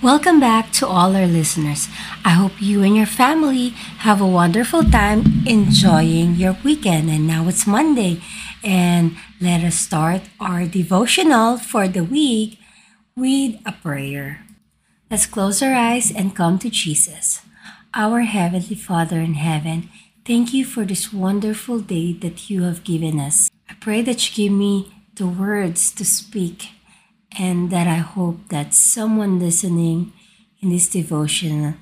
Welcome back to all our listeners. I hope you and your family have a wonderful time enjoying your weekend. And now it's Monday, and let us start our devotional for the week with a prayer. Let's close our eyes and come to Jesus. Our Heavenly Father in heaven, thank you for this wonderful day that you have given us. I pray that you give me the words to speak and that I hope that someone listening in this devotion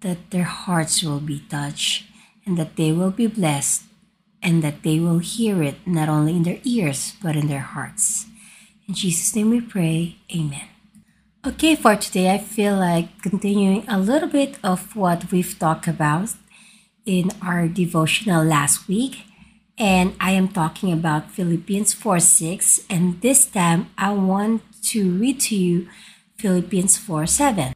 that their hearts will be touched and that they will be blessed and that they will hear it not only in their ears but in their hearts. In Jesus' name we pray. Amen. Okay, for today, I feel like continuing a little bit of what we've talked about in our devotional last week and I am talking about Philippians 4 6. And this time I want to read to you Philippians 4 7.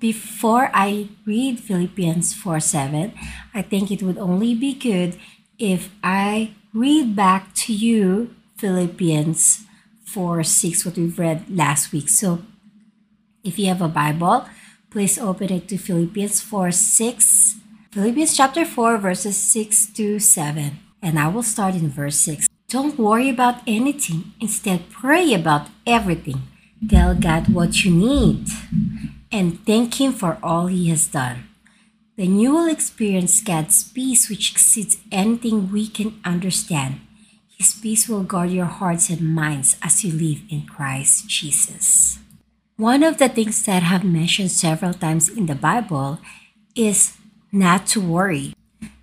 Before I read Philippians 4 7, I think it would only be good if I read back to you Philippians 4 6, what we've read last week. So if you have a Bible, please open it to Philippians 4 6. Philippians chapter 4, verses 6 to 7 and I will start in verse 6. Don't worry about anything, instead, pray about everything. Tell God what you need and thank Him for all He has done. Then you will experience God's peace, which exceeds anything we can understand. His peace will guard your hearts and minds as you live in Christ Jesus. One of the things that I have mentioned several times in the Bible is not to worry.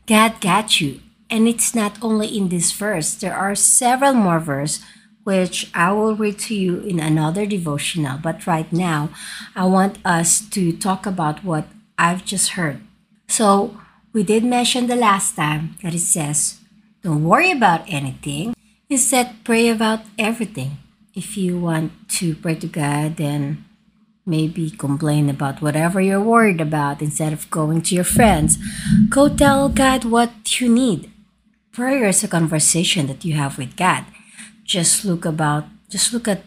God got you and it's not only in this verse, there are several more verses which I will read to you in another devotional. But right now, I want us to talk about what I've just heard. So, we did mention the last time that it says, don't worry about anything. Instead, pray about everything. If you want to pray to God, then maybe complain about whatever you're worried about instead of going to your friends. Go tell God what you need prayer is a conversation that you have with God. Just look about, just look at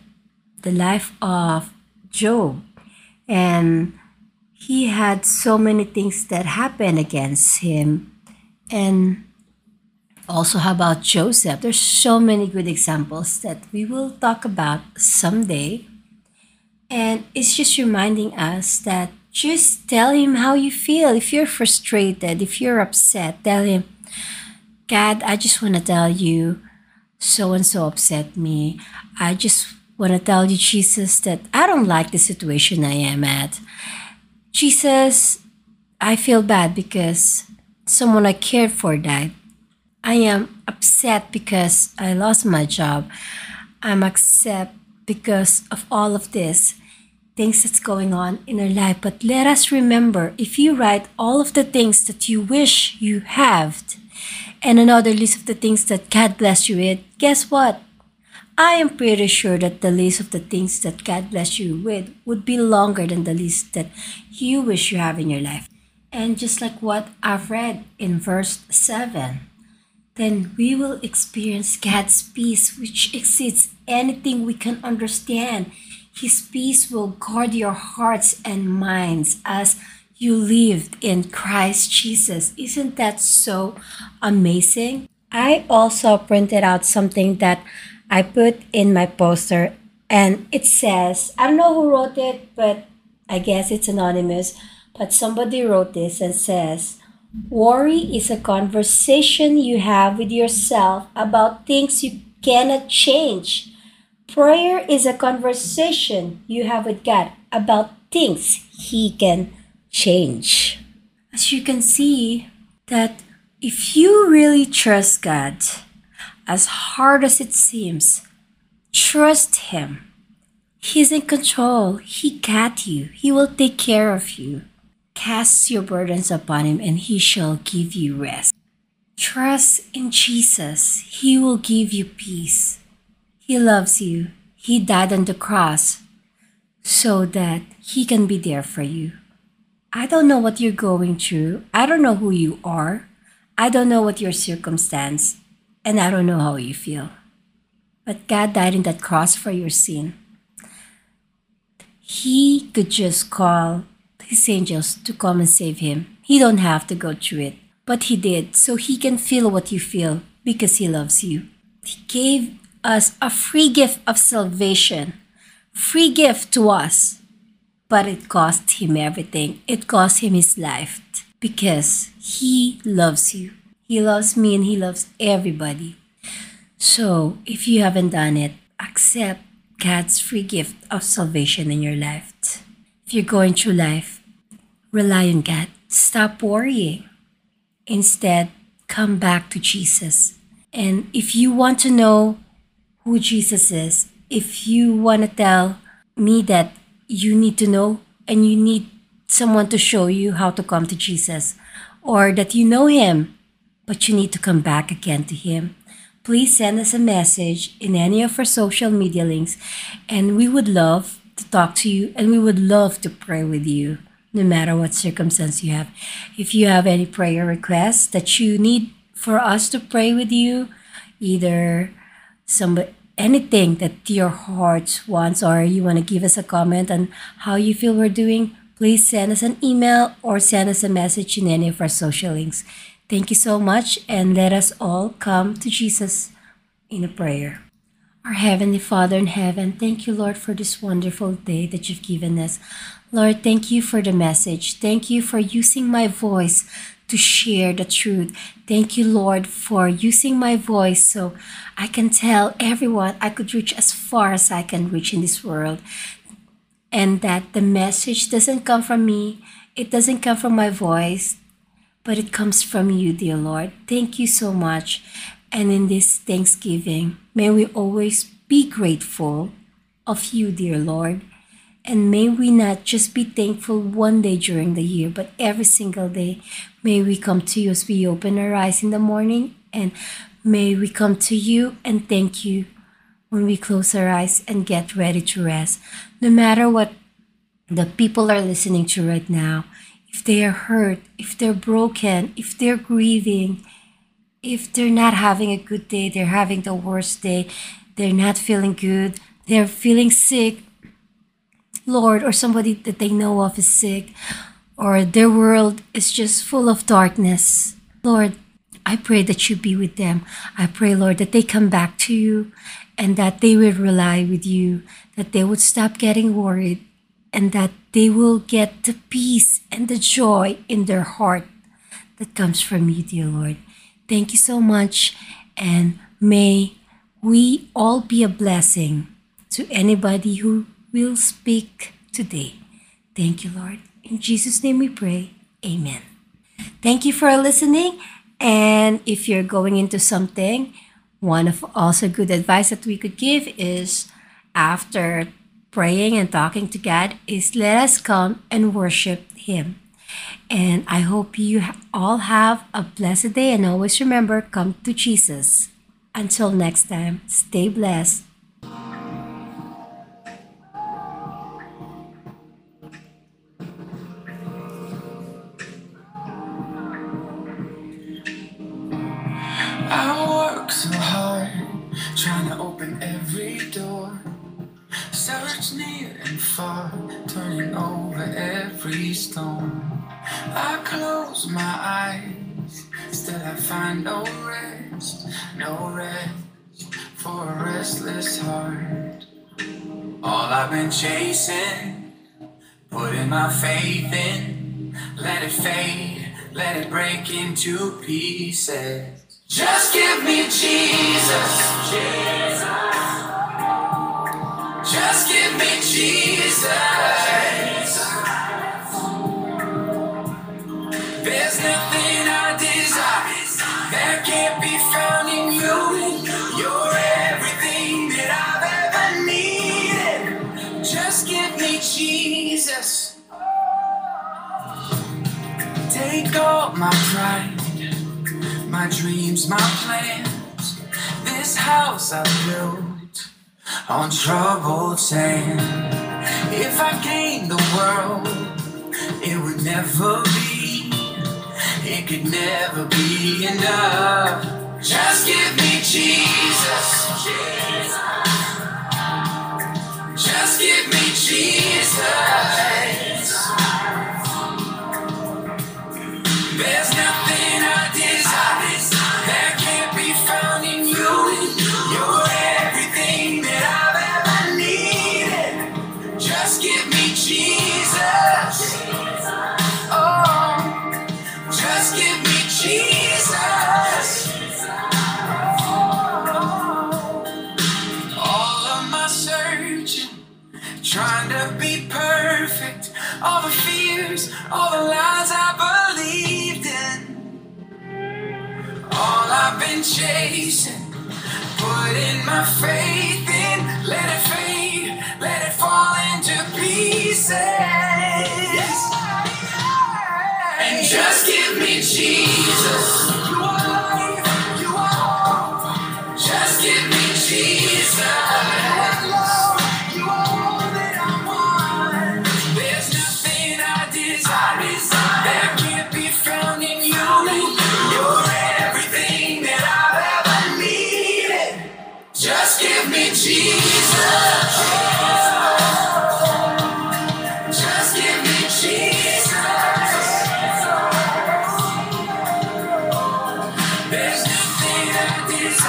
the life of Job. And he had so many things that happened against him. And also, how about Joseph? There's so many good examples that we will talk about someday. And it's just reminding us that just tell him how you feel. If you're frustrated, if you're upset, tell him, God, I just want to tell you, so and so upset me. I just want to tell you, Jesus, that I don't like the situation I am at. Jesus, I feel bad because someone I cared for died. I am upset because I lost my job. I'm upset because of all of this things that's going on in our life. But let us remember if you write all of the things that you wish you have, and another list of the things that God bless you with, guess what? I am pretty sure that the list of the things that God bless you with would be longer than the list that you wish you have in your life. And just like what I've read in verse 7, then we will experience God's peace, which exceeds anything we can understand. His peace will guard your hearts and minds as you lived in Christ Jesus. Isn't that so amazing? I also printed out something that I put in my poster and it says, I don't know who wrote it, but I guess it's anonymous. But somebody wrote this and says, Worry is a conversation you have with yourself about things you cannot change. Prayer is a conversation you have with God about things He can change. As you can see, that if you really trust God, as hard as it seems, trust Him. He's in control. He got you. He will take care of you. Cast your burdens upon Him, and He shall give you rest. Trust in Jesus. He will give you peace. He loves you. He died on the cross so that He can be there for you. I don't know what you're going through. I don't know who you are. I don't know what your circumstance, and I don't know how you feel. But God died in that cross for your sin. he could just call his angels to come and save him. He don't have to go through it. But he did, so he can feel what you feel because he loves you. He gave us a free gift of salvation. Free gift to us. But it cost him everything. It cost him his life because he loves you. He loves me and he loves everybody. So if you haven't done it, accept God's free gift of salvation in your life. If you're going through life, rely on God. Stop worrying. Instead, come back to Jesus. And if you want to know who Jesus is, if you want to tell me that you need to know and you need someone to show you how to come to Jesus, or that you know Him, but you need to come back again to Him, please send us a message in any of our social media links, and we would love to talk to you and we would love to pray with you no matter what circumstance you have. If you have any prayer requests that you need for us to pray with you, either some anything that your heart wants or you want to give us a comment on how you feel we're doing, please send us an email or send us a message in any of our social links. Thank you so much, and let us all come to Jesus in a prayer. Our Heavenly Father in heaven, thank you, Lord, for this wonderful day that you've given us. Lord, thank you for the message. Thank you for using my voice to share the truth. Thank you, Lord, for using my voice so I can tell everyone I could reach as far as I can reach in this world. And that the message doesn't come from me, it doesn't come from my voice, but it comes from you, dear Lord. Thank you so much. And in this Thanksgiving, may we always be grateful of you, dear Lord. And may we not just be thankful one day during the year, but every single day. May we come to you as we open our eyes in the morning, and may we come to you and thank you when we close our eyes and get ready to rest. No matter what the people are listening to right now, if they are hurt, if they're broken, if they're grieving, if they're not having a good day, they're having the worst day, they're not feeling good, they're feeling sick, Lord, or somebody that they know of is sick, or their world is just full of darkness. Lord, I pray that you be with them. I pray, Lord, that they come back to you and that they will rely with you, that they would stop getting worried, and that they will get the peace and the joy in their heart that comes from you, dear Lord. Thank you so much, and may we all be a blessing to anybody who will speak today. Thank you, Lord. In Jesus' name we pray. Amen. Thank you for listening. And if you're going into something, one of also good advice that we could give is after praying and talking to God is let us come and worship Him. And I hope you all have a blessed day and always remember come to Jesus. Until next time, stay blessed. I work so hard trying to open every door. Search near and far, turning over every stone. I close my eyes, still I find no rest, no rest for a restless heart. All I've been chasing, putting my faith in, let it fade, let it break into pieces. Just give me Jesus, Jesus. Just give me Jesus. There's nothing I desire that can't be found in you. You're everything that I've ever needed. Just give me Jesus. Take all my pride, my dreams, my plans. This house I built on troubled sand. If I gained the world, it would never be, it could never be enough. Just give me Jesus. Jesus. chasing. Putting my faith in, let it fade, let it fall into pieces.